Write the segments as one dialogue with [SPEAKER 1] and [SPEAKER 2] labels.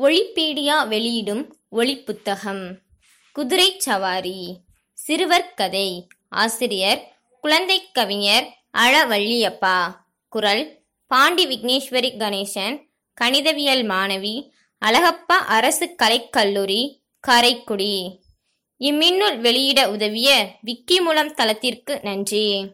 [SPEAKER 1] ஒளிப்பீடியா வெளியிடும் ஒளிப்புத்தகம் குதிரை சவாரி. சிறுவர் கதை. ஆசிரியர் குழந்தைக் கவிஞர் அழ வள்ளியப்பா குரல் பாண்டி விக்னேஸ்வரி கணேசன். கணிதவியல் மாணவி அழகப்பா அரசு கலைக்கல்லூரி காரைக்குடி. இம்மின்னுள் வெளியிட உதவிய விக்கி மூலம் தளத்திற்கு நன்றி.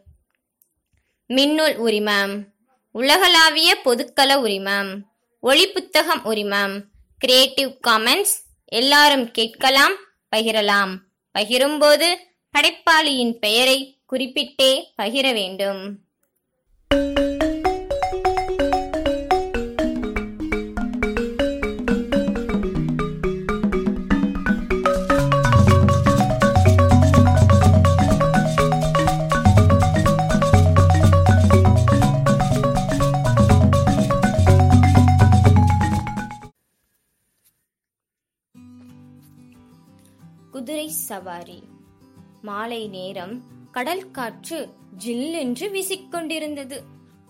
[SPEAKER 1] மின்னுள் உரிமம். உலகளாவிய பொதுக்கள உரிமம். ஒளிப்புத்தகம் உரிமம். கிரியேட்டிவ் காமெண்ட்ஸ் எல்லாரும் கேட்கலாம் பகிரலாம். பகிரும்போது படைப்பாளியின் பெயரை குறிப்பிட்டே பகிர வேண்டும். குதிரை சவாரி. மாலை நேரம் கடல் காற்று ஜில்லென்று வீசிக்கொண்டிருந்தது.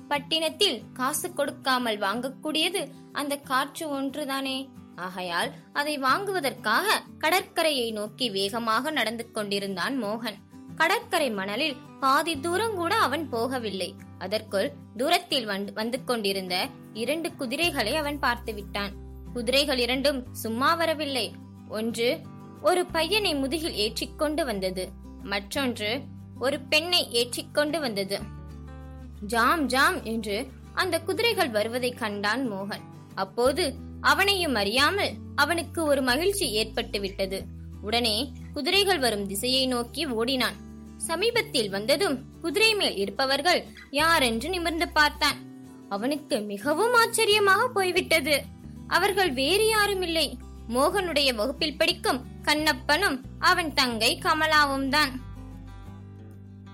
[SPEAKER 1] பட்டினத்தில் காசு கொடுக்காமல் வாங்கக்கூடியது அந்த காற்று ஒன்றுதானே. ஆகையால் அதை வாங்குவதற்காக கடற்கரையை நோக்கி வேகமாக நடந்து கொண்டிருந்தான் மோகன். கடற்கரை மணலில் பாதி தூரம் கூட அவன் போகவில்லை. அதற்குள் தூரத்தில் வந்து வந்து கொண்டிருந்த இரண்டு குதிரைகளை அவன் பார்த்து விட்டான் குதிரைகள் இரண்டும் சும்மா வரவில்லை. ஒன்று ஒரு பையனை முதுகில் ஏற்றிக்கொண்டு வந்தது. மற்றொன்று ஒரு பெண்ணை ஏற்றிக்கொண்டு வந்தது. ஜாம் ஜாம் என்று அந்த குதிரைகள் வருவதை கண்டான் மோகன். அப்போது அவனையும் அறியாமல் அவனுக்கு ஒரு மகிழ்ச்சி ஏற்பட்டு விட்டது. உடனே குதிரைகள் வரும் திசையை நோக்கி ஓடினான். சமீபத்தில் வந்ததும் குதிரை மேல் இருப்பவர்கள் யாரென்று நிமிர்ந்து பார்த்தான். அவனுக்கு மிகவும் ஆச்சரியமாக போய்விட்டது. அவர்கள் வேறு யாரும் இல்லை மோகனுடைய வகுப்பில் படிக்கும் கண்ணப்பனும் அவன் தங்கை கமலாவும் தான்.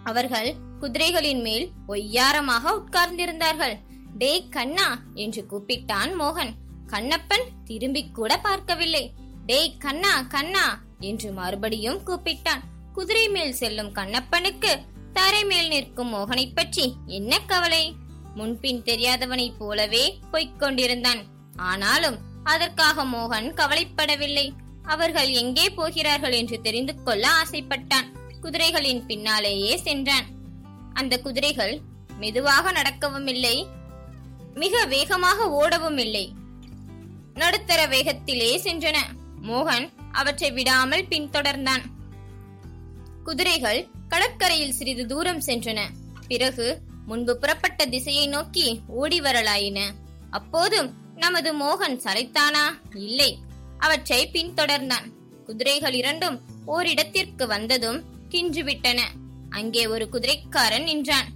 [SPEAKER 1] அவர்கள் குதிரைகளின் மேல் ஒய்யாரமாக உட்கார்ந்திருந்தார்கள். டே கண்ணா என்று கூப்பிட்டான் மோகன். கண்ணப்பன் திரும்பி கூட பார்க்கவில்லை. டேய் கண்ணா கண்ணா என்று மறுபடியும் கூப்பிட்டான். குதிரை மேல் செல்லும் கண்ணப்பனுக்கு தரை மேல் நிற்கும் மோகனை பற்றி என்ன கவலை? முன்பின் தெரியாதவனைப் போலவே போய்க் கொண்டிருந்தான். ஆனாலும் அதற்காக மோகன் கவலைப்படவில்லை. அவர்கள் எங்கே போகிறார்கள் என்று தெரிந்து கொள்ள ஆசைப்பட்டான். குதிரைகளின் பின்னாலேயே சென்றான். அந்த குதிரைகள் மெதுவாக நடக்கவும் இல்லை. மிக வேகமாக ஓடவும் இல்லை. நடுத்தர வேகத்திலே சென்றன. மோகன் அவற்றை விடாமல் பின்தொடர்ந்தான். குதிரைகள் கடற்கரையில் சிறிது தூரம் சென்றன. பிறகு முன்பு புறப்பட்ட திசையை நோக்கி ஓடி வரலாயின. அப்போதும் நமது மோகன் சரைத்தானா இல்லை. அவற்றை பின்தொடர்ந்தான். குதிரைகள் இரண்டும் ஓரிடத்திற்கு வந்ததும் கிஞ்சுவிட்டன. அங்கே ஒரு குதிரைக்காரன் நின்றான்.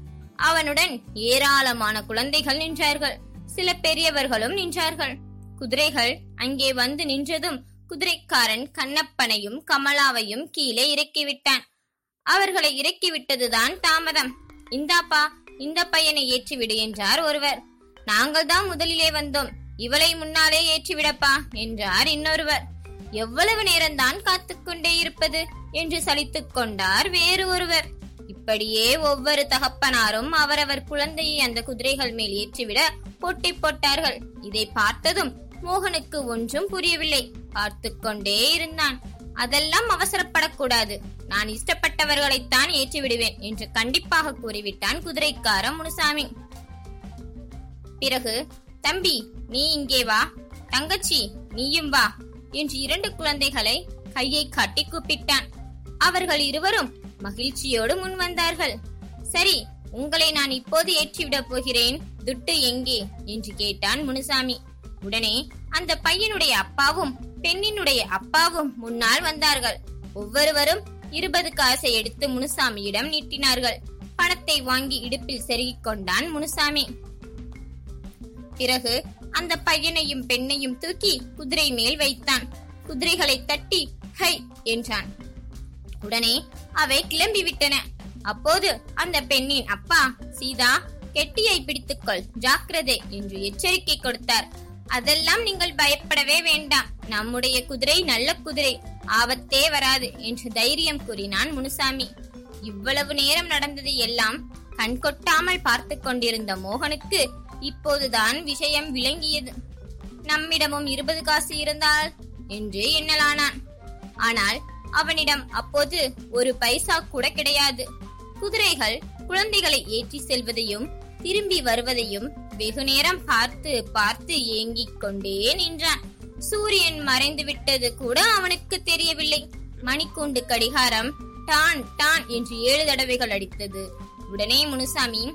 [SPEAKER 1] அவனுடன் ஏராளமான குழந்தைகள் நின்றார்கள். சில பெரியவர்களும் நின்றார்கள். குதிரைகள் அங்கே வந்து நின்றதும் குதிரைக்காரன் கண்ணப்பனையும் கமலாவையும் கீழே இறக்கிவிட்டான். அவர்களை இறக்கிவிட்டதுதான் தாமதம். இந்தாப்பா இந்த பையனை ஏற்றிவிடு என்றார் ஒருவர். நாங்கள் தான் முதலிலே வந்தோம். இவளை முன்னாலே ஏற்றிவிடப்பா என்றார் இன்னொருவர். எவ்வளவு நேரம்தான் காத்துக்கொண்டே இருப்பது என்று சலித்துக் கொண்டார் வேறு ஒருவர். இப்படியே ஒவ்வொரு தகப்பனாரும் அவரவர் குழந்தையை அந்த குதிரைகள் மேல் ஏற்றிவிட போட்டி போட்டார்கள். இதை பார்த்ததும் மோகனுக்கு ஒன்றும் புரியவில்லை. பார்த்து கொண்டே இருந்தான். அதெல்லாம் அவசரப்படக்கூடாது. நான் இஷ்டப்பட்டவர்களைத்தான் ஏற்றி விடுவேன் என்று கண்டிப்பாக கூறிவிட்டான் குதிரைக்காரன் முனுசாமி. பிறகு தம்பி நீ இங்கே வா. தங்கச்சி நீயும் வா. என்று இரண்டு குழந்தைகளை கையை காட்டி கூப்பிட்டான். அவர்கள் இருவரும் மகிழ்ச்சியோடு முன் வந்தார்கள். சரி உங்களை நான் இப்போது ஏற்றிவிடப் போகிறேன். துட்டு எங்கே? என்று கேட்டான் முனுசாமி. உடனே அந்த பையனுடைய அப்பாவும் பெண்ணினுடைய அப்பாவும் முன்னால் வந்தார்கள். ஒவ்வொருவரும் இருபது காசை எடுத்து முனுசாமியிடம் நீட்டினார்கள். பணத்தை வாங்கி இடுப்பில் செருகிக் கொண்டான் முனுசாமி. பிறகு அந்த பையனையும் பெண்ணையும் தூக்கி குதிரை மேல் வைத்தான். குதிரைகளை தட்டி ஹை! என்றான். உடனே அவை கிளம்பி விட்டன அப்போது அந்த பெண்ணின் அப்பா சீதா கெட்டியை பிடித்துக்கொள் ஜாக்கிரதை என்று எச்சரிக்கை கொடுத்தார். அதெல்லாம் நீங்கள் பயப்படவே வேண்டாம். நம்முடைய குதிரை நல்ல குதிரை. ஆபத்தே வராது என்று தைரியம் கூறினான் முனுசாமி. இவ்வளவு நேரம் நடந்தது எல்லாம் கண்கொட்டாமல் பார்த்து கொண்டிருந்த மோகனுக்கு இப்போதுதான் விஷயம் விளங்கியது. நம்மிடமும் இருபது காசு இருந்தால் என்று எண்ணலானான். ஆனால் அவனிடம் அப்போது ஒரு பைசா கூட கிடையாது. குதிரைகள் குழந்தைகளை ஏற்றி செல்வதையும் திரும்பி வருவதையும் வெகு நேரம் பார்த்து பார்த்து ஏங்கிக் கொண்டே நின்றான். சூரியன் மறைந்து விட்டது கூட அவனுக்கு தெரியவில்லை. மணிக்கூண்டு கடிகாரம் டான் டான் என்று ஏழு தடவைகள் அடித்தது. உடனே முனுசாமி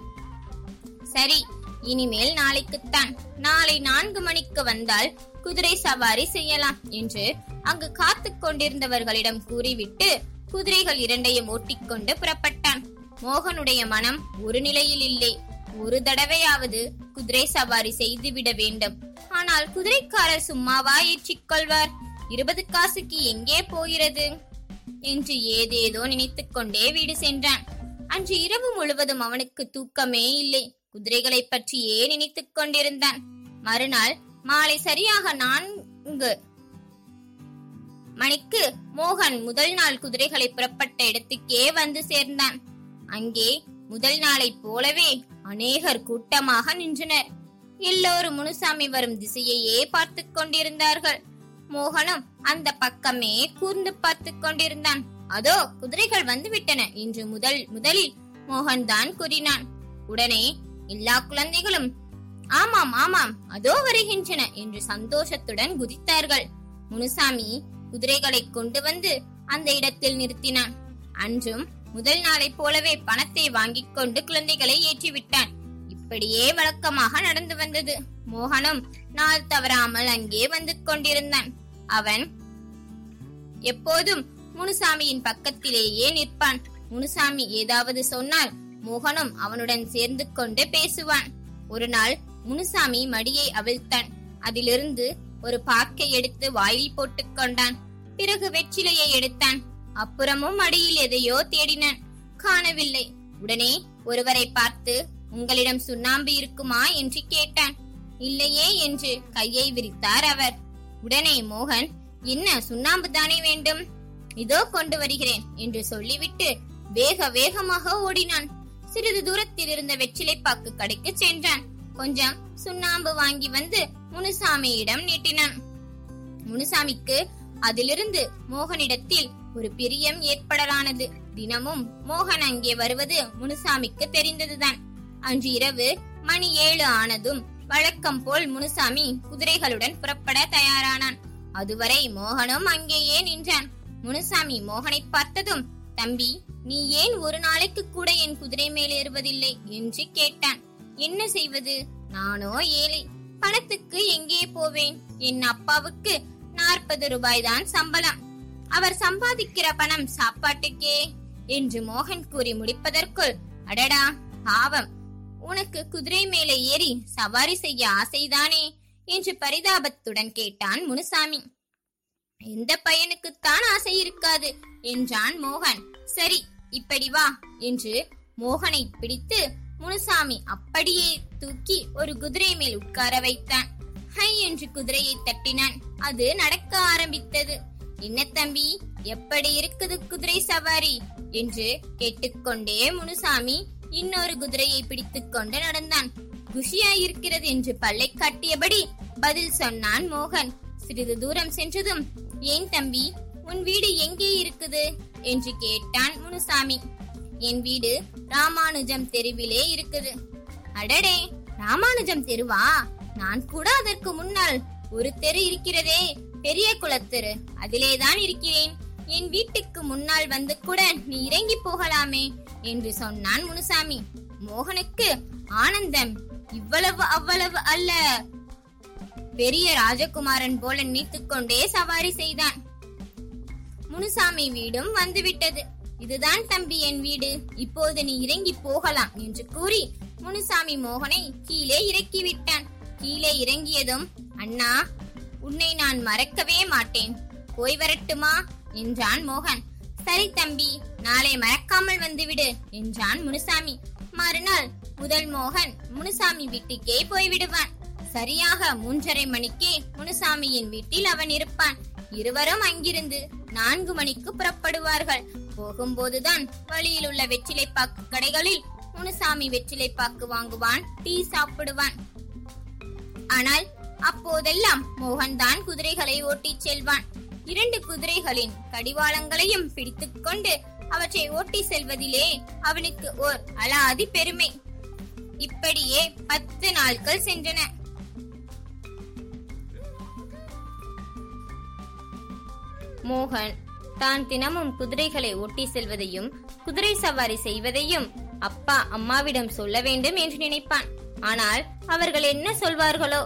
[SPEAKER 1] சரி இனிமேல் நாளைக்குத்தான். நாளை நான்கு மணிக்கு வந்தால் குதிரை சவாரி செய்யலாம் என்று அங்கு காத்துக் கொண்டிருந்தவர்களிடம் கூறிவிட்டு குதிரைகள் இரண்டையும் ஓட்டிக்கொண்டு புறப்பட்டான். மோகனுடைய மனம் ஒரு நிலையில் இல்லை. ஒரு தடவையாவது குதிரை சவாரி செய்துவிட வேண்டும். ஆனால் குதிரைக்காரர் சும்மாவா ஏற்றிக் கொள்வார் இருபது காசுக்கு எங்கே போகிறது? என்று ஏதேதோ நினைத்துக் கொண்டே வீடு சென்றான். அன்று இரவு முழுவதும் அவனுக்கு தூக்கமே இல்லை. குதிரைகளை பற்றியே நினைத்துக் கொண்டிருந்தான்? மறுநாள் மாலை சரியாக நான்கு மணிக்கு மோகன் முதல் நாள் குதிரைகளை புறப்பட்ட இடத்துக்கே வந்து சேர்ந்தான். அங்கே முதல் நாளைப் போலவே அநேகர் கூட்டமாக நின்றனர். எல்லோரும் முனுசாமி வரும் திசையையே பார்த்து கொண்டிருந்தார்கள். மோகனும் அந்த பக்கமே கூர்ந்து பார்த்து கொண்டிருந்தான். அதோ குதிரைகள் வந்து விட்டன என்று முதல் முதலில் மோகன் தான் கூறினான். உடனே எல்லா குழந்தைகளும் ஆமாம் ஆமாம் அதோ வருகின்றன என்று சந்தோஷத்துடன் குதித்தார்கள். முனுசாமி குதிரைகளை கொண்டு வந்து அந்த இடத்தில் நிறுத்தினான். அன்றும் முதல் நாளை போலவே பணத்தை வாங்கிக் கொண்டு குழந்தைகளை ஏற்றிவிட்டான். இப்படியே வழக்கமாக நடந்து வந்தது. மோகனும் நாள் தவறாமல் அங்கே வந்து கொண்டிருந்தான். அவன் எப்போதும் முனுசாமியின் பக்கத்திலேயே நிற்பான். முனுசாமி ஏதாவது சொன்னால் மோகனும் அவனுடன் சேர்ந்து கொண்டு பேசுவான். ஒரு நாள் முனுசாமி மடியை அவிழ்த்தான். அதிலிருந்து ஒரு பாக்கை எடுத்து வாயில் போட்டுக் கொண்டான். பிறகு வெற்றிலையை எடுத்தான். அப்புறமும் மடியில் எதையோ தேடினான். காணவில்லை. உடனே ஒருவரை பார்த்து உங்களிடம் சுண்ணாம்பு இருக்குமா? என்று கேட்டான். இல்லையே என்று கையை விரித்தார் அவர். உடனே மோகன் என்ன சுண்ணாம்பு தானே வேண்டும்? இதோ கொண்டு வருகிறேன் என்று சொல்லிவிட்டு வேக வேகமாக ஓடினான். சிறிது தூரத்தில் இருந்த வெற்றிலைப்பாக்கு கடைக்கு சென்றான். கொஞ்சம் சுண்ணாம்பு வாங்கி வந்து முனுசாமியிடம் நீட்டினான். முனுசாமிக்கு அதிலிருந்து மோகனிடத்தில் ஒரு பிரியம் ஏற்படலானது. தினமும் மோகன் அங்கே வருவது முனுசாமிக்கு தெரிந்ததுதான். அன்று இரவு மணி ஏழு ஆனதும் வழக்கம் போல் முனுசாமி குதிரைகளுடன் புறப்பட தயாரானான். அதுவரை மோகனும் அங்கேயே நின்றான். முனுசாமி மோகனை பார்த்ததும் தம்பி நீ ஏன் ஒரு நாளைக்கு கூட என் குதிரை மேல் ஏறுவதில்லை? என்று கேட்டான். என்ன செய்வது? நானோ ஏழை. பணத்துக்கு எங்கே போவேன்? என் அப்பாவுக்கு நாற்பது ரூபாய் தான் சம்பளம். அவர் சம்பாதிக்கிற பணம் சாப்பாட்டுக்கே என்று மோகன் கூறி முடிப்பதற்குள் அடடா பாவம். உனக்கு குதிரை மேலே ஏறி சவாரி செய்ய ஆசைதானே? என்று பரிதாபத்துடன் கேட்டான் முனுசாமி. எந்த பையனுக்குத்தான் ஆசை இருக்காது என்றான் மோகன். சரி இப்படி வா என்று மோகனை பிடித்து முனுசாமி அப்படியே தூக்கி ஒரு குதிரை மேல் உட்கார வைத்தான். ஹை என்று குதிரையை தட்டினான். அது நடக்க ஆரம்பித்தது. என்ன தம்பி எப்படி இருக்குது குதிரை சவாரி என்று கேட்டுக்கொண்டே முனுசாமி இன்னொரு குதிரையை பிடித்துக்கொண்டு நடந்தான். குஷியா இருக்கிறது என்று பல்லை காட்டியபடி பதில் சொன்னான் மோகன். சிறிது தூரம் சென்றதும் ஏன் தம்பி? உன் வீடு எங்கே இருக்குது? என்று கேட்டான் முனுசாமி. என் வீடு ராமானுஜம் தெருவிலே இருக்குது. அடடே ராமானுஜம் தெருவா? நான் கூட அதற்கு முன்னால் ஒரு தெரு இருக்கிறதே பெரிய குளத்தெரு. அதிலேதான் இருக்கிறேன். என் வீட்டுக்கு முன்னால் வந்து கூட நீ இறங்கி போகலாமே என்று சொன்னான் முனுசாமி. மோகனுக்கு ஆனந்தம் இவ்வளவு அவ்வளவு அல்ல. பெரிய ராஜகுமாரன் போல நினைத்துக்கொண்டே சவாரி செய்தான். முனுசாமி வீடும் வந்துவிட்டது. இதுதான் தம்பி என் வீடு. இப்போது நீ இறங்கி போகலாம் என்று கூறி முனுசாமி மோகனை கீழே இறக்கி விட்டான் கீழே இறங்கியதும் அண்ணா உன்னை நான் மறக்கவே மாட்டேன். போய் வரட்டுமா? என்றான் மோகன். சரி தம்பி நாளை மறக்காமல் வந்துவிடு என்றான் முனுசாமி. மறுநாள் முதல் மோகன் முனுசாமி வீட்டுக்கே போய்விடுவான். சரியாக மூன்றரை மணிக்கே முனுசாமியின் வீட்டில் அவன் இருப்பான். இருவரும் அங்கிருந்து நான்கு மணிக்கு புறப்படுவார்கள். போகும்போதுதான் வழியில் உள்ள வெற்றிலைப்பாக்கு கடைகளில் முனுசாமி வெற்றிலைப்பாக்கு வாங்குவான் டீ சாப்பிடுவான். ஆனால் அப்போதெல்லாம் மோகன்தான் குதிரைகளை ஓட்டிச் செல்வான். இரண்டு குதிரைகளின் கடிவாளங்களையும் பிடித்துக்கொண்டு அவற்றை ஓட்டி செல்வதிலே அவனுக்கு ஓர் அலாதி பெருமை. இப்படியே பத்து நாட்கள் சென்றன. மோகன் தான் தினமும் குதிரைகளை ஓட்டி செல்வதையும் குதிரை சவாரி செய்வதையும் அப்பா அம்மாவிடம் சொல்ல வேண்டும் என்று நினைப்பான். ஆனால் அவர்கள் என்ன சொல்வார்களோ?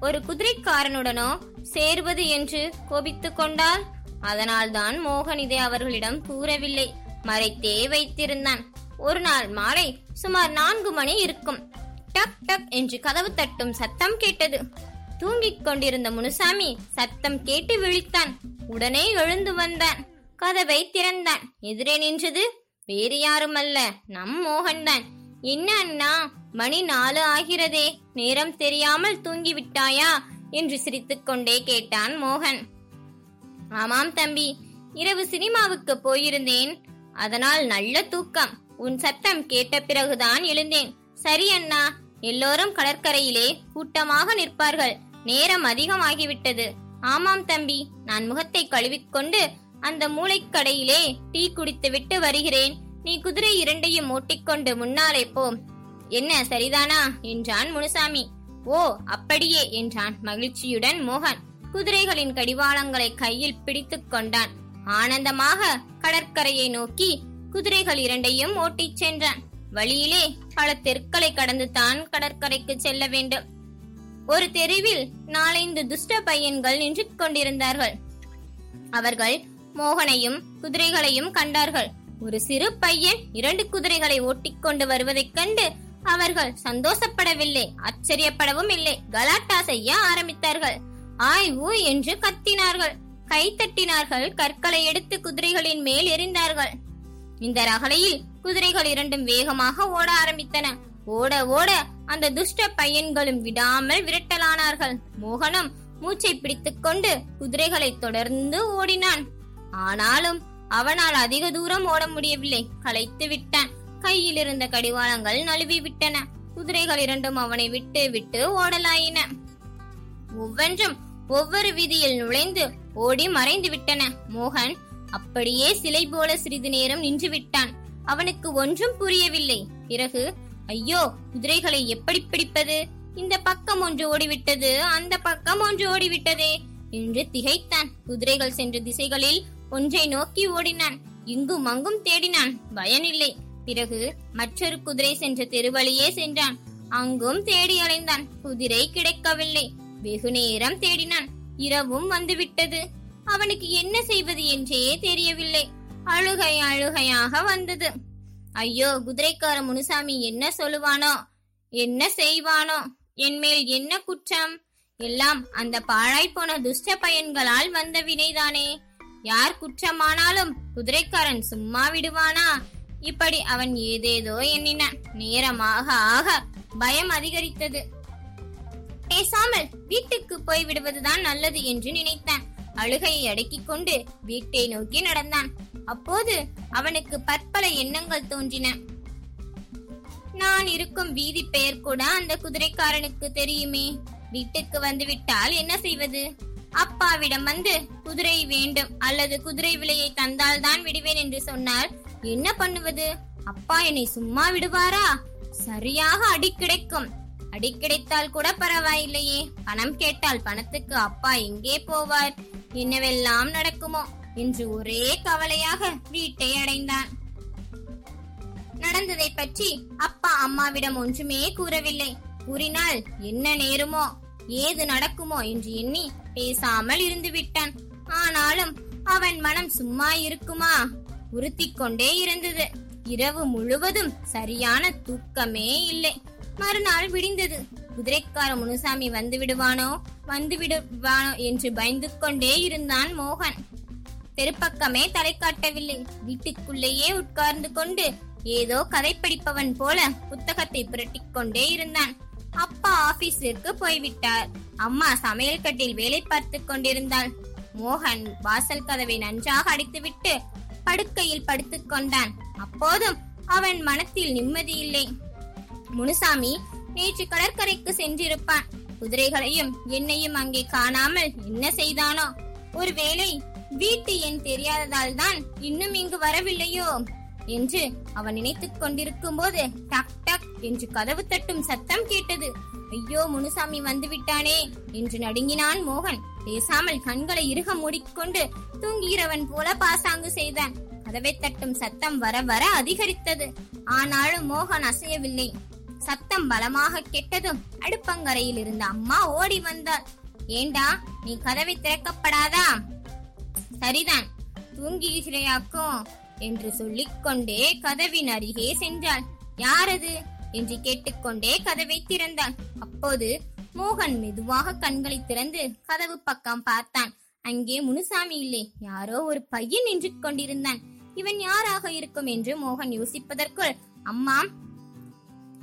[SPEAKER 1] ஒரு குதிரைக்காரனுடனோ சேர்வது என்று கோபித்துக் கொண்டால் அதனால்தான் மோகன் இதை அவர்களிடம் கூறவில்லை. மறைத்தே வைத்திருந்தான். ஒரு நாள் மாலை சுமார் நான்கு மணி இருக்கும். டக் டக் என்று கதவு தட்டும் சத்தம் கேட்டது. தூங்கிக் கொண்டிருந்த முனுசாமி சத்தம் கேட்டு விழித்தான். உடனே எழுந்து வந்தான். கதவை திறந்தான். எதிரே நின்றது வேறு யாரும் அல்ல நம் மோகன்தான். என்ன அண்ணா மணி நாலு ஆகிறதே. நேரம் தெரியாமல் தூங்கி விட்டாயா என்று சிரித்துக்கொண்டே கேட்டான் மோகன். ஆமாம் தம்பி இரவு சினிமாவுக்கு போயிருந்தேன். அதனால் நல்ல தூக்கம். உன் சத்தம் கேட்ட பிறகுதான் எழுந்தேன். சரி அண்ணா எல்லோரும் கடற்கரையிலே கூட்டமாக நிற்பார்கள். நேரம் அதிகமாகிவிட்டது. ஆமாம் தம்பி நான் முகத்தை கழுவிக்கொண்டு அந்த மூளைக்கடையிலே டீ குடித்துவிட்டு வருகிறேன். நீ குதிரை இரண்டையும் ஓட்டிக்கொண்டு முன்னாலே போ. என்ன சரிதானா? என்றான் முனுசாமி. ஓ அப்படியே என்றான் மகிழ்ச்சியுடன் மோகன். குதிரைகளின் கடிவாளங்களை கையில் பிடித்துக் கொண்டான். ஆனந்தமாக கடற்கரையை நோக்கி குதிரைகள் இரண்டையும் ஓட்டிச் சென்றான். வழியிலே பல தெற்களை கடந்து தான் கடற்கரைக்கு செல்ல வேண்டும். ஒரு தெருவில் நாலைந்து துஷ்ட பையன்கள் நின்று கொண்டிருந்தார்கள். அவர்கள் மோகனையும் குதிரைகளையும் கண்டார்கள். ஒரு சிறு பையன் இரண்டு குதிரைகளை ஓட்டிக்கொண்டு வருவதைக் கண்டு அவர்கள் சந்தோஷப்படவில்லை ஆச்சரியப்படவும் இல்லை. கலாட்டா செய்ய ஆரம்பித்தார்கள். ஆய் ஊ என்று கத்தினார்கள். கை தட்டினார்கள். கற்களை எடுத்து குதிரைகளின் மேல் எறிந்தார்கள். இந்த ரகலையில் குதிரைகள் இரண்டும் வேகமாக ஓட ஆரம்பித்தன. ஓட ஓட அந்த துஷ்ட பையன்களும் விடாமல் விரட்டலானார்கள். மோகனும் மூச்சை பிடித்துக்கொண்டு குதிரைகளை தொடர்ந்து ஓடினான். ஆனாலும் அவனால் அதிக தூரம் ஓட முடியவில்லை. களைத்து விட்டான். கையில் இருந்த கடிவாளங்கள் நழுவி விட்டன. குதிரைகள் இரண்டும் அவனை விட்டு விட்டு ஓடலாயின. ஒவ்வொன்றும் ஒவ்வொரு வீதியில் நுழைந்து ஓடி மறைந்து விட்டன. மோகன் அப்படியே சிலை போல சிறிது நேரம் நின்று விட்டான். அவனுக்கு ஒன்றும் புரியவில்லை. பிறகு ஐயோ குதிரைகளை எப்படி பிடிப்பது? இந்த பக்கம் ஒன்று ஓடிவிட்டது அந்த பக்கம் ஒன்று ஓடிவிட்டதே என்று திகைத்தான். குதிரைகள் சென்ற திசைகளில் ஒன்றை நோக்கி ஓடினான். இங்கும் அங்கும் தேடினான். பயனில்லை. பிறகு மற்றொரு குதிரை சென்ற தெருவழியே சென்றான். அங்கும் தேடி அலைந்தான். குதிரை கிடைக்கவில்லை. வெகு நேரம் தேடினான். இரவும் வந்துவிட்டது. அவனுக்கு என்ன செய்வது என்றே தெரியவில்லை. அழுகை அழுகையாக வந்தது. ஐயோ குதிரைக்கார முனுசாமி என்ன சொல்லுவானோ? என்ன செய்வானோ? என் மேல் என்ன குற்றம்? எல்லாம் அந்த பாழாய் போன துஷ்ட பயன்களால் வந்த வினைதானே. யார் குற்றமானாலும் குதிரைக்காரன் சும்மா விடுவானா? இப்படி அவன் ஏதேதோ எண்ணின. நேரமாக ஆக பயம் அதிகரித்தது. பேசாமல் வீட்டுக்கு போய் விடுவதுதான் நல்லது என்று நினைத்தான். அழுகையை அடக்கிக் கொண்டு வீட்டை நோக்கி நடந்தான். அப்போது அவனுக்கு பற்பல எண்ணங்கள் தோன்றின. நான் இருக்கும் வீதி பெயர் கூட அந்த குதிரைக்காரனுக்கு தெரியுமே. வீட்டுக்கு வந்து விட்டால் என்ன செய்வது? அப்பாவிடம் வந்து குதிரை வேண்டும் அல்லது குதிரை விலையை தந்தால் தான் விடுவேன் என்று சொன்னால் என்ன பண்ணுவது? அப்பா என்னை சும்மா விடுவாரா? சரியாக அடி கிடைக்கும். அடி கிடைத்தால் கூட பரவாயில்லையே. பணம் கேட்டால் பணத்துக்கு அப்பா எங்கே போவார்? என்னவெல்லாம் நடக்குமோ? என்று ஒரே கவலையாக வீட்டை அடைந்தான். நடந்ததை பற்றி அப்பா அம்மாவிடம் ஒன்றுமே கூறவில்லை. கூறினால் என்ன நேருமோ ஏது நடக்குமோ? என்று எண்ணி பேசாமல் இருந்து விட்டான் ஆனாலும் அவன் மனம் சும்மா இருக்குமா? உறுத்திக் கொண்டே இருந்தது. இரவு முழுவதும் சரியான தூக்கமே இல்லை. மறுநாள் விடிந்தது. குதிரைக்கார முனுசாமி வந்து விடுவானோ? வந்து விடுவானோ என்று பயந்து கொண்டே இருந்தான் மோகன். தெருப்பக்கமே தலை காட்டவில்லை. வீட்டுக்குள்ளேயே உட்கார்ந்து கொண்டு ஏதோ கதை படிப்பவன் போல புத்தகத்தை புரட்டிக் கொண்டே இருந்தான். அப்பா ஆபீஸிற்கு போய்விட்டார். அம்மா சமையல் கட்டில் வேலை பார்த்து கொண்டிருந்தாள். மோகன் வாசல் கதவை நன்றாக அடித்துவிட்டு படுக்கையில் படுத்துக் கொண்டான். அப்போதும் அவன் மனத்தில் நிம்மதி இல்லை. முனுசாமி நேற்று கடற்கரைக்கு சென்றிருப்பான். குதிரைகளையும் என்னையும் அங்கே காணாமல் என்ன செய்தானோ? ஒருவேளை வீட்டு எண் தெரியாததால் தான் இன்னும் இங்கு வரவில்லையோ என்று அவன் நினைத்துக் கொண்டிருக்கும் போது டக் டக் என்று கதவு தட்டும் சத்தம் கேட்டது. ஐயோ முனுசாமி வந்து விட்டானே என்று நடுங்கினான் மோகன். பேசாமல் கண்களை இறுக மூடிக்கொண்டு தூங்குகிறவன் போல பாசாங்கு செய்தான். கதவை தட்டும் சத்தம் வர வர அதிகரித்தது. ஆனாலும் மோகன் அசையவில்லை. சத்தம் பலமாக கெட்டதும் அடுப்பங்கரையில் இருந்த அம்மா ஓடி வந்தாள். ஏண்டா நீ கதவை திறக்கப்படாதா? சரிதான். தூங்குகிறாயாக்கும் என்று சொல்லிக்கொண்டே கதவின் அருகே சென்றாள் யாரது? என்று கேட்டுக்கொண்டே கதவை திறந்தாள் அப்போது மோகன் மெதுவாக கண்களை திறந்து கதவு பக்கம் பார்த்தான். அங்கே முனுசாமி இல்லை. யாரோ ஒரு பையன் நின்று கொண்டிருந்தான். இவன் யாராக இருக்கும் என்று மோகன் யோசிப்பதற்குள் அம்மா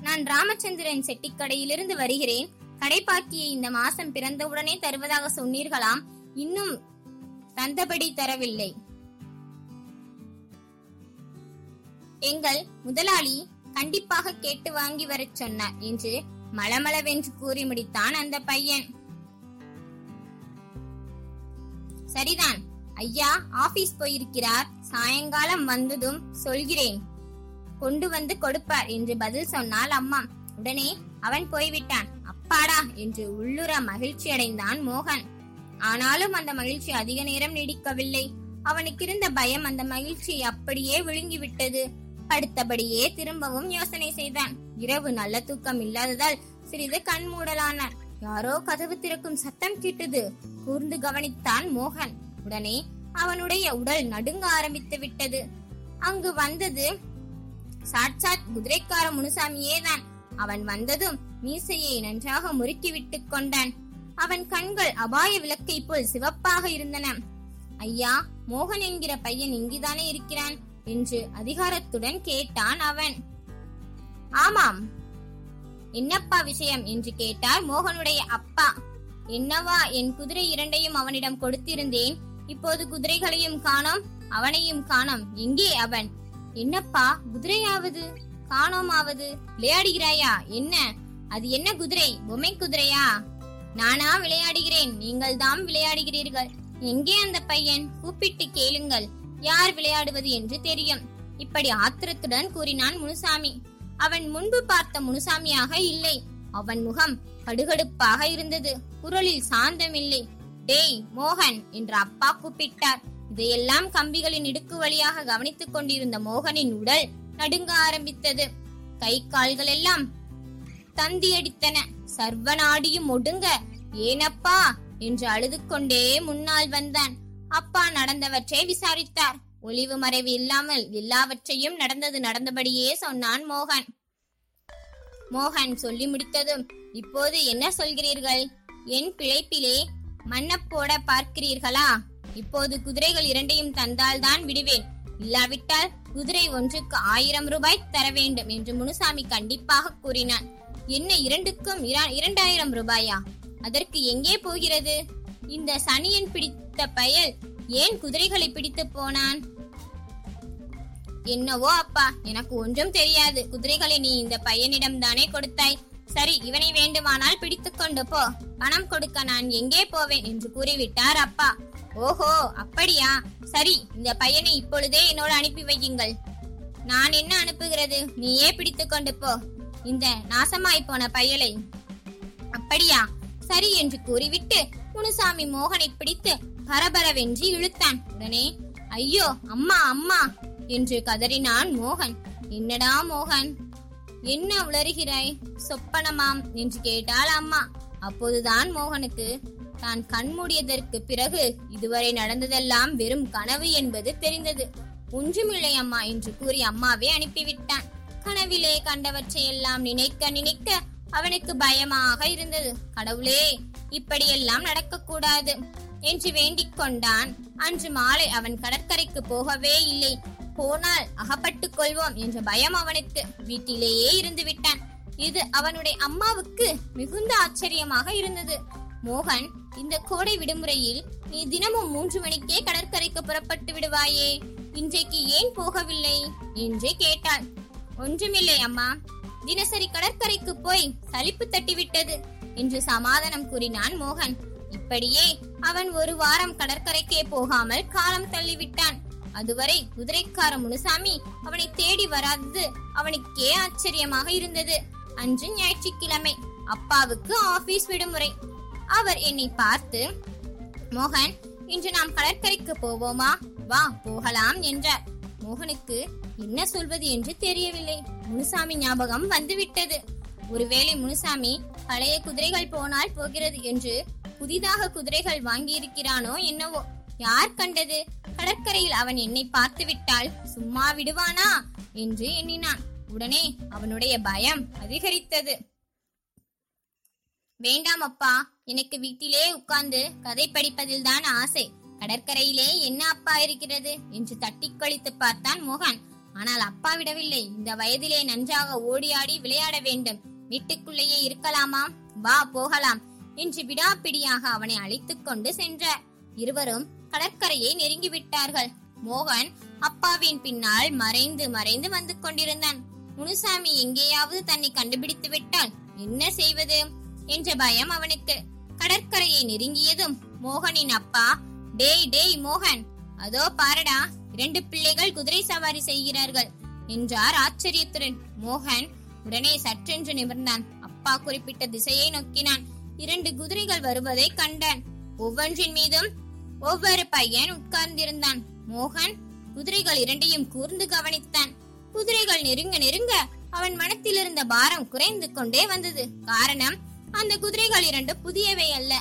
[SPEAKER 1] நான் ராமச்சந்திரன் செட்டிக்கடையிலிருந்து வருகிறேன். கடைப்பாக்கியை இந்த மாசம் பிறந்தவுடனே தருவதாக சொன்னீர்களாம். இன்னும் தந்தபடி தரவில்லை. எங்கள் முதலாளி கண்டிப்பாக கேட்டு வாங்கி வரச் சொன்னார் என்று மளமளவென்று கூறி முடித்தான் அந்த பையன். சரிதான் ஐயா ஆபீஸ் போயிருக்கிறார். சாயங்காலம் வந்ததும் சொல்கிறேன். கொண்டு வந்து கொடுப்பார் என்று பதில் சொன்னால் அம்மா உடனே அவன் போய்விட்டான். அப்பாடா என்று உள்ளுர மகிழ்ச்சி அடைந்தான் மோகன். ஆனாலும் அந்த மகிழ்ச்சி அதிக நேரம் நீடிக்கவில்லை. அவனுக்கு இருந்த பயம் அந்த மகிழ்ச்சியை அப்படியே விழுங்கிவிட்டது. அடுத்தபடியே திரும்பவும் யோசனை செய்தான். இரவு நல்ல தூக்கம் இல்லாததால் சிறிது கண் மூடலானான் யாரோ கதவு திறக்கும் சத்தம் கேட்டது. கூர்ந்து கவனித்தான் மோகன். உடனே அவனுடைய உடல் நடுங்க ஆரம்பித்து விட்டது. அங்கு வந்தது சாட்சாத் குதிரைக்கார முனுசாமியே தான் அவன் வந்ததும் மீசையை நன்றாக முறுக்கி விட்டு கொண்டான். அவன் கண்கள் அபாய விளக்கை போல் சிவப்பாக இருந்தன. ஐயா மோகன் என்கிற பையன் இங்குதானே இருக்கிறான்? என்று அதிகாரத்துடன் கேட்டான் அவன். ஆமாம். என்னப்பா விஷயம்? என்று கேட்டார் மோகனுடைய அப்பா. என்னவா என் குதிரை இரண்டையும் அவனிடம் கொடுத்திருந்தேன். இப்போது குதிரைகளையும் காணோம் அவனையும் காணோம். எங்கே அவன். என்னப்பா குதிரையாவது? காணோமாவது? விளையாடுகிறாயா? என்ன? அது என்ன குதிரை? பொம்மை குதிரையா நானா விளையாடுகிறேன். நீங்கள் தாம் விளையாடுகிறீர்கள். எங்கே அந்த பையன்? கூப்பிட்டு கேளுங்கள். யார் விளையாடுவது என்று தெரியும். இப்படி ஆத்திரத்துடன் கூறினான் முனுசாமி. அவன் முன்பு பார்த்த முனுசாமியாக இல்லை. அவன் முகம் கடுகடுப்பாக இருந்தது. குரலில் சாந்தமில்லை. டேய் மோகன் என்று அப்பா கூப்பிட்டார். இதையெல்லாம் கம்பிகளின் இடுக்கு வழியாக கவனித்துக் கொண்டிருந்த மோகனின் உடல் நடுங்க ஆரம்பித்தது. கை கால்கள் எல்லாம் தந்தியடித்தன. சர்வநாடியும் ஒடுங்க. ஏனப்பா? என்று அழுது கொண்டே முன்னால் வந்தான். அப்பா நடந்தவற்றை விசாரித்தார். ஒளிவு மறைவு இல்லாமல் எல்லாவற்றையும் நடந்தது நடந்தபடியே சொன்னான் மோகன். மோகன் சொல்லி முடித்ததும் இப்போது என்ன சொல்கிறீர்கள்? என் பிழைப்பிலே மன்னப்போட பார்க்கிறீர்களா? இப்போது குதிரைகள் இரண்டையும் தந்தால்தான் விடுவேன். இல்லாவிட்டால் குதிரை ஒன்றுக்கு ஆயிரம் ரூபாய் தர வேண்டும் என்று முனுசாமி கண்டிப்பாக கூறினான். என்ன இரண்டுக்கும் இரண்டாயிரம் ரூபாயா? அதற்கு எங்கே போகிறது? இந்த சனியன் பிடித்த பயல் ஏன் குதிரைகளை பிடித்து போனான்? என்னவோ அப்பா எனக்கு ஒன்றும் தெரியாது. குதிரைகளை நீ இந்த பையனிடம் தானே கொடுத்தாய். சரி இவனை வேண்டுமானால் பிடித்து கொண்டு போ. பணம் கொடுக்க நான் எங்கே போவேன் என்று கூறிவிட்டார் அப்பா. ஓஹோ அப்படியா? சரி இந்த பையனை இப்பொழுதே என்னோடு அனுப்பி வையுங்கள். நான் என்ன அனுப்புகிறது? நீயே பிடித்து கொண்டு போ. இந்த நாசமாய் போன பயலை. அப்படியா? சரி என்று கூறிவிட்டு முனுசாமி மோகனை பிடித்து பரபரவென்று இழுத்தான். உடனே ஐயோ அம்மா அம்மா என்று கதறினான் மோகன். என்னடா மோகன்? என்ன உளறுகிறாய்? சொப்பனமாம் என்று கேட்டாள் அம்மா. அப்போதுதான் மோகனுக்கு தான் கண்மூடியதற்கு பிறகு இதுவரை நடந்ததெல்லாம் வெறும் கனவு என்பது தெரிந்தது. ஒன்றுமில்லை அம்மா என்று கூறி அம்மாவே அனுப்பிவிட்டான். கனவிலே கண்டவற்றையெல்லாம் நினைக்க நினைக்க அவனுக்கு பயமாக இருந்தது. கடவுளே இப்படியெல்லாம் நடக்கக்கூடாது என்று வேண்டிக் கொண்டான். அன்று மாலை அவன் கடற்கரைக்கு போகவே இல்லை. போனால் அகப்பட்டுக் கொள்வோம் என்ற பயம் அவனுக்கு. வீட்டிலேயே இருந்து விட்டான். இது அவனுடைய அம்மாவுக்கு மிகுந்த ஆச்சரியமாக இருந்தது. மோகன் இந்த கோடை விடுமுறையில் நீ தினமும் மூன்று மணிக்கே கடற்கரைக்கு புறப்பட்டு விடுவாயே. இன்றைக்கு ஏன் போகவில்லை? என்று கேட்டாள். ஒன்றுமில்லை அம்மா தினசரி கடற்கரைக்கு போய் சலிப்பு தட்டிவிட்டது என்று சமாதானம் கூறினான் மோகன். இப்படியே அவன் ஒரு வாரம் கடற்கரைக்கே போகாமல் காலம் தள்ளிவிட்டான். அதுவரை குதிரைக்கார முனுசாமி அவனை தேடி வராதது அவனுக்கே ஆச்சரியமாக இருந்தது. அன்று ஞாயிற்றுக்கிழமை அப்பாவுக்கு ஆபீஸ் விடுமுறை. அவர் என்னை பார்த்து மோகன் இன்று நாம் கடற்கரைக்கு போவோமா? வா போகலாம் என்றார். மோகனுக்கு என்ன சொல்வது என்று தெரியவில்லை. முனுசாமி ஞாபகம் வந்துவிட்டது. ஒருவேளை முனுசாமி பழைய குதிரைகள் போனால் போகிறது என்று புதிதாக குதிரைகள் வாங்கியிருக்கிறானோ என்னவோ. யார் கண்டது? கடற்கரையில் அவன் என்னை பார்த்து விட்டால் சும்மா விடுவானா? என்று எண்ணினான். உடனே அவனுடைய பயம் அதிகரித்தது. வேண்டாம் அப்பா எனக்கு வீட்டிலே உட்கார்ந்து கதை படிப்பதில் தான் ஆசை. கடற்கரையிலே என்ன அப்பா இருக்கிறது? என்று தட்டி கழித்து பார்த்தான் மோகன். ஆனால் அப்பா விடவில்லை. இந்த வயதிலே நன்றாக ஓடி ஆடி விளையாட வேண்டும். வீட்டுக்குள்ளேயே இருக்கலாமா? வா போகலாம் என்று விடாப்பிடியாக அவனை அழைத்துக் கொண்டு சென்றார். இருவரும் கடற்கரையை நெருங்கி விட்டார்கள். மோகன் அப்பாவின் பின்னால் மறைந்து மறைந்து வந்து கொண்டிருந்தான். முனுசாமி எங்கேயாவது தன்னை கண்டுபிடித்து விட்டால் என்ன செய்வது? என்ற பயம் அவனுக்கு. கடற்கரையை நெருங்கியதும் மோகனின் அப்பா டேய் டேய் மோகன் அதோ பாரடா இரண்டு பிள்ளைகள் குதிரை சவாரி செய்கிறார்கள் என்றார் ஆச்சரியத்துடன். மோகன் உடனே சற்றென்று நிமிர்ந்தான். அப்பா குறிப்பிட்ட திசையை நோக்கினான். இரண்டு குதிரைகள் வருவதை கண்டான். ஒவ்வொன்றின் மீதும் ஒவ்வொரு பையன் உட்கார்ந்திருந்தான். மோகன் குதிரைகள் இரண்டையும் கூர்ந்து கவனித்தான். குதிரைகள் நெருங்க நெருங்க அவன் மனத்தில் இருந்த பாரம் குறைந்து கொண்டே வந்தது. காரணம் அந்த குதிரைகள் இரண்டு புதியவை அல்ல.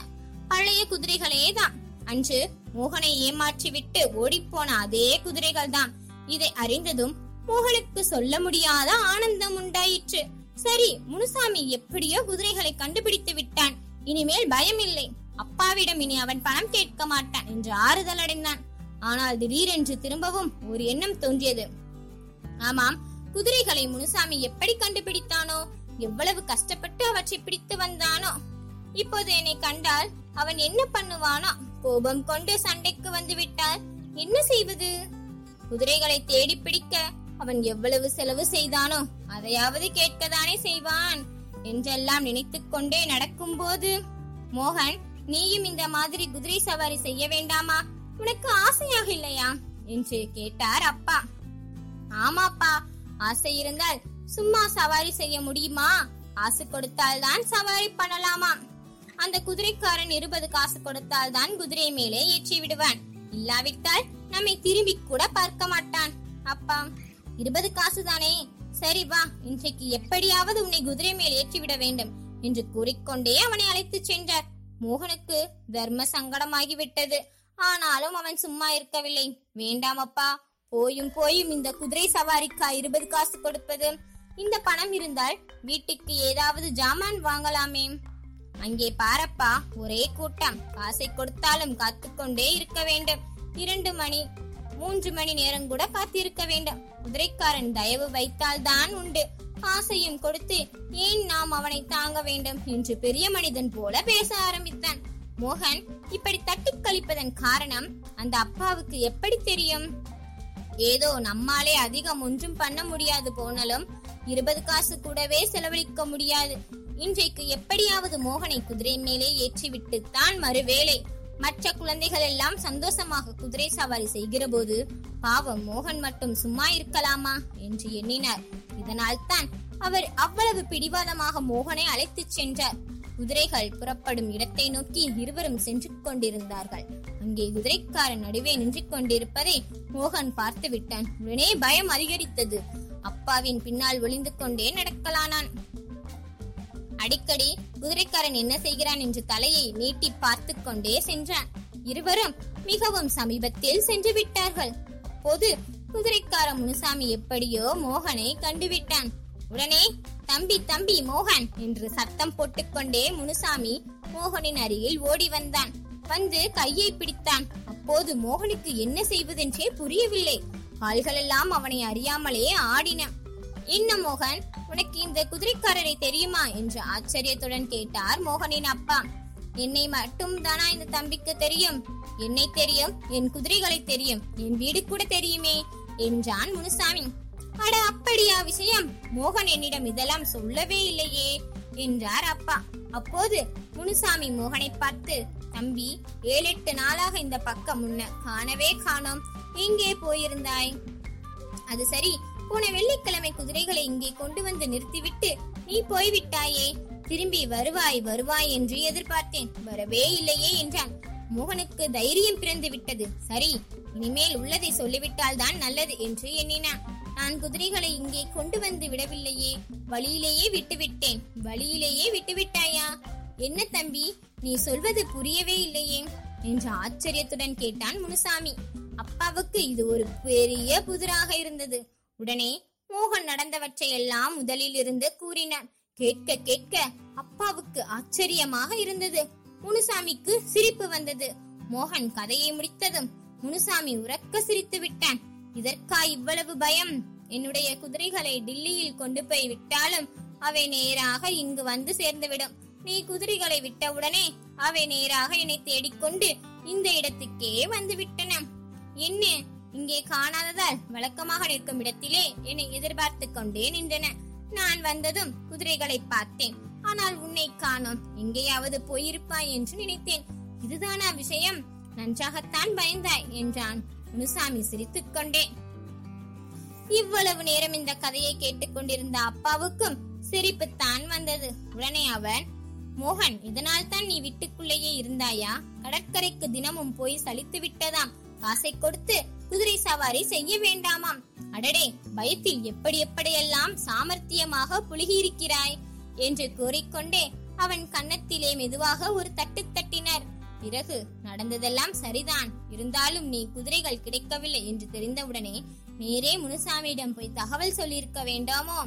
[SPEAKER 1] பழைய குதிரைகளே தான் அன்று மோகனை ஏமாற்றிவிட்டு ஓடிப்போன அதே குதிரைகள் தான் இதை அறிந்ததும் மோகனுக்கு சொல்ல முடியாத ஆனந்தம் உண்டாயிற்று. சரி முனுசாமி எப்படியோ குதிரைகளை கண்டுபிடித்து விட்டான். இனிமேல் பயம் இல்லை அப்பாவிடம் இனி அவன் பணம் கேட்க மாட்டான் என்று ஆறுதல் அடைந்தான். ஆனால் திடீரென்று திரும்பவும் ஒரு எண்ணம் தோன்றியது. ஆமாம் குதிரைகளை முனுசாமி எப்படி கண்டுபிடித்தானோ எவ்வளவு கஷ்டப்பட்டு அவற்றை பிடித்து வந்தானோ. இப்போது என்னை கண்டால் அவன் என்ன பண்ணுவானோ? கோபம் கொண்டு சண்டைக்கு வந்து விட்டால் என்ன செய்வது? குதிரைகளை தேடி பிடிக்க அவன் எவ்வளவு செலவு செய்தானோ அதையாவது கேட்கதானே செய்வான் என்றெல்லாம் நினைத்துக் கொண்டே நடக்கும்போது மோகன் நீயும் இந்த மாதிரி குதிரை சவாரி செய்ய வேண்டாமா? உனக்கு ஆசையாக இல்லையா? என்று கேட்டார் அப்பா. ஆமாப்பா ஆசை இருந்தால் சும்மா சவாரி செய்ய முடியுமா? ஆசை கொடுத்தால் தான் சவாரி பண்ணலாமா? அந்த குதிரைக்காரன் இருபது காசு கொடுத்தால் தான் குதிரை மேலே ஏற்றி விடுவான். இல்லாவிட்டால் நம்மை திரும்பி கூட பார்க்க மாட்டான். அப்பா இருபது காசு தானே? சரி வா இன்றைக்கு எப்படியாவது உன்னை குதிரை மேல் ஏற்றிவிட வேண்டும் என்று கூறிக்கொண்டே அவனை அழைத்துச் சென்றார். மோகனுக்கு தர்ம சங்கடமாகிவிட்டது. ஆனாலும் அவன் சும்மா இருக்கவில்லை. வேண்டாம் அப்பா போயும் போயும் இந்த குதிரை சவாரிக்கா இருபது காசு கொடுப்பது? இந்த பணம் இருந்தால் வீட்டுக்கு ஏதாவது ஜாமான் வாங்கலாமே. அங்கே பாரப்பா ஒரே கூட்டம். காசை கொடுத்தாலும் காத்துக்கொண்டே இருக்க வேண்டும். இரண்டு மணி மூன்று மணி நேரம் கூட காத்திருக்க வேண்டும். குதிரைக்காரன் தயவு வைத்தால் தான் உண்டு. காசையும் கொடுத்து ஏன் நாம் அவனை தாங்க வேண்டும் என்று பெரிய மனிதன் போல பேச ஆரம்பித்தான். மோகன் இப்படி தட்டி கழிப்பதன் காரணம் அந்த அப்பாவுக்கு எப்படி தெரியும்? ஏதோ நம்மாலே அதிகம் ஒன்றும் பண்ண முடியாது போனாலும் இருபது காசு கூடவே செலவழிக்க முடியாது. இன்றைக்கு எப்படியாவது மோகனை குதிரை மேலே ஏற்றிவிட்டு தான் மறுவேளை மற்ற குழந்தைகள் எல்லாம் சந்தோஷமாக குதிரை சவாரி செய்கிற போது பாவம் மோகன் மட்டும் சும்மா இருக்கலாமா? என்று எண்ணினார். இதனால் தான் அவர் அவ்வளவு பிடிவாதமாக மோகனை அழைத்துச் சென்றார். குதிரைகள் புறப்படும் இடத்தை நோக்கி இருவரும் சென்று கொண்டிருந்தார்கள். அங்கே குதிரைக்காரன் நடுவே நின்று கொண்டிருப்பதை மோகன் பார்த்து விட்டான் உடனே பயம் அதிகரித்தது. அப்பாவின் பின்னால் ஒளிந்து கொண்டே நடக்கலானான். அடிக்கடி குதிரைக்காரன் என்ன செய்கிறான் என்று தலையை நீட்டி பார்த்து கொண்டே சென்றான். இருவரும் மிகவும் சமீபத்தில் சென்று விட்டார்கள். பொது குதிரைக்கார முனுசாமி எப்படியோ மோகனை கண்டுவிட்டான். உடனே தம்பி தம்பி மோகன் என்று சத்தம் போட்டுக்கொண்டே முனுசாமி மோகனின் அருகில் ஓடி வந்தான். வந்து கையை பிடித்தான். அப்போது மோகனுக்கு என்ன செய்வதென்றே புரியவில்லை. கால்களெல்லாம் அவனை அறியாமலே ஆடின. என்ன மோகன் உனக்கு இந்த குதிரைக்காரரை தெரியுமா? என்று ஆச்சரியத்துடன் கேட்டார் மோகனின் அப்பா. என்னை மட்டும் தானா இந்த தம்பிக்கு தெரியும்? என்னை தெரியும் என் குதிரைகளை தெரியும் என் வீடு கூட தெரியுமே? என்றான் முனுசாமி. அட அப்படியா விஷயம்? மோகன் என்னிடம் இதெல்லாம் சொல்லவே இல்லையே என்றார் அப்பா. அப்போது முனுசாமி மோகனை பார்த்து தம்பி ஏழு எட்டு நாளாக இந்த பக்கம் முன்ன காணவே காணோம். எங்கே போயிருந்தாய்? அது சரி போன வெள்ளிக்கிழமை குதிரைகளை இங்கே கொண்டு வந்து நிறுத்திவிட்டு நீ போய்விட்டாயே. திரும்பி வருவாய் வருவாய் என்று எதிர்பார்த்தேன். வரவே இல்லையே என்றான். மோகனுக்கு தைரியம் பிறந்து விட்டது. சரி இனிமேல் உள்ளதை சொல்லிவிட்டால் தான் நல்லது என்று எண்ணினான். நான் குதிரைகளை இங்கே கொண்டு வந்து விடவில்லையே. வழியிலேயே விட்டுவிட்டேன். வழியிலேயே விட்டுவிட்டாயா? என்ன தம்பி நீ சொல்வது புரியவே இல்லையே என்று ஆச்சரியத்துடன் கேட்டான் முனுசாமி. அப்பாவுக்கு இது ஒரு பெரிய புதிராக இருந்தது. உடனே மோகன் நடந்தவற்றை எல்லாம் முதலில் இருந்து கூறினான். கேட்க கேட்க அப்பாவுக்கு ஆச்சரியமாக இருந்தது. முனுசாமிக்கு சிரிப்பு வந்தது. மோகன் கதையை முடித்ததும் முனுசாமி உறக்க சிரித்து விட்டான். இதற்கா இவ்வளவு பயம்? என்னுடைய குதிரைகளை டில்லியில் கொண்டு போய் விட்டாலும் அவை நேராக இங்கு வந்து சேர்ந்துவிடும். நீ குதிரைகளை விட்டவுடனே அவை நேராக என்னை தேடிக்கொண்டு இந்த இடத்துக்கே வந்து விட்டன. என்ன? இங்கே காணாததால் வழக்கமாக நிற்கும் இடத்திலே என்னை எதிர்பார்த்து கொண்டே நின்றன. நான் வந்ததும் குதிரைகளை பார்த்தேன். ஆனால் உன்னை காணோம். எங்கேயாவது போயிருப்பாய் என்று நினைத்தேன். இதுதானா விஷயம்? நன்றாகத்தான் பயந்தாய் என்றான். முனுசாமி சிரித்துக் கொண்டே. இவ்வளவு நேரம் இந்த கதையை கேட்டுக்கொண்டிருந்த அப்பாவுக்கும் சிரிப்பு தான் வந்தது. உடனே அவன் மோகன் இதனால் தான் நீ வீட்டுக்குள்ளேயே இருந்தாயா? கடற்கரைக்கு தினமும் போய் சலித்து விட்டதாம் காசை கொடுத்து குதிரை சவாரி செய்ய வேண்டாமாம். அடடே பயத்தில் எப்படி எப்படியெல்லாம் சாமர்த்தியமாக புழுகியிருக்கிறாய்? என்று கூறிக்கொண்டே அவன் கன்னத்திலே மெதுவாக ஒரு தட்டு தட்டினர். பிறகு நடந்ததெல்லாம் சரிதான். இருந்தாலும் நீ குதிரைகள் கிடைக்கவில்லை என்று தெரிந்தவுடனே நேரே முனுசாமியிடம் போய் தகவல் சொல்லியிருக்க வேண்டாமோ?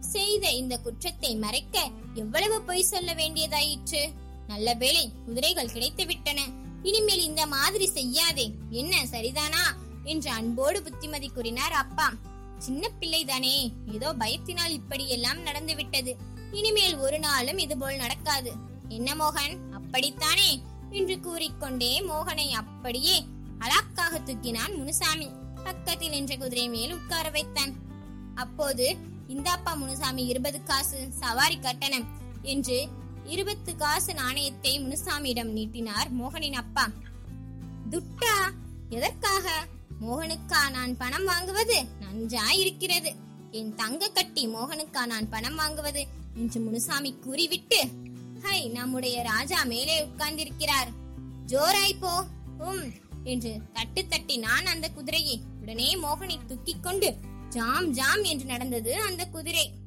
[SPEAKER 1] செய்த இந்த குற்றத்தை மறைக்க எவ்வளவு பொய் சொல்ல வேண்டியதாயிற்று? நல்ல வேளை குதிரைகள் கிடைத்து விட்டன இனிமேல் இந்த மாதிரி செய்யாதே. என்ன சரிதானா? என்று அன்போடு புத்திமதி கூறினார். அப்பா சின்ன பிள்ளைதானே. ஏதோ பயத்தினால் இப்படி எல்லாம் இனிமேல் ஒரு நாளும் இதுபோல் நடக்காது. என்ன மோகன்? அப்படித்தானே? என்று கூறிக்கொண்டே மோகனை அப்படியே அலாக்காக தூக்கினான் முனுசாமி. பக்கத்தில் நின்ற குதிரை மேல் உட்கார வைத்தான். அப்போது இந்தாப்பா முனுசாமி இருபது காசு சவாரி கட்டணம் என்று இருபத்து காசு நாணயத்தை முனுசாமியிடம் நீட்டினார் மோகனின் அப்பா. துட்டா? எதற்காக? மோகனுக்கா நான் பணம் வாங்குவது நன்றா இருக்கிறது என் தங்க கட்டி மோகனுக்கா நான் பணம் வாங்குவது என்று முனுசாமி கூறிவிட்டு ஹை நம்முடைய ராஜா மேலே உட்கார்ந்திருக்கிறார். ஜோராய் போ உம் என்று தட்டு தட்டி நான் அந்த குதிரையை உடனே மோகனை தூக்கிக் கொண்டு ஜாம் ஜாம் என்று நடந்தது அந்த குதிரை.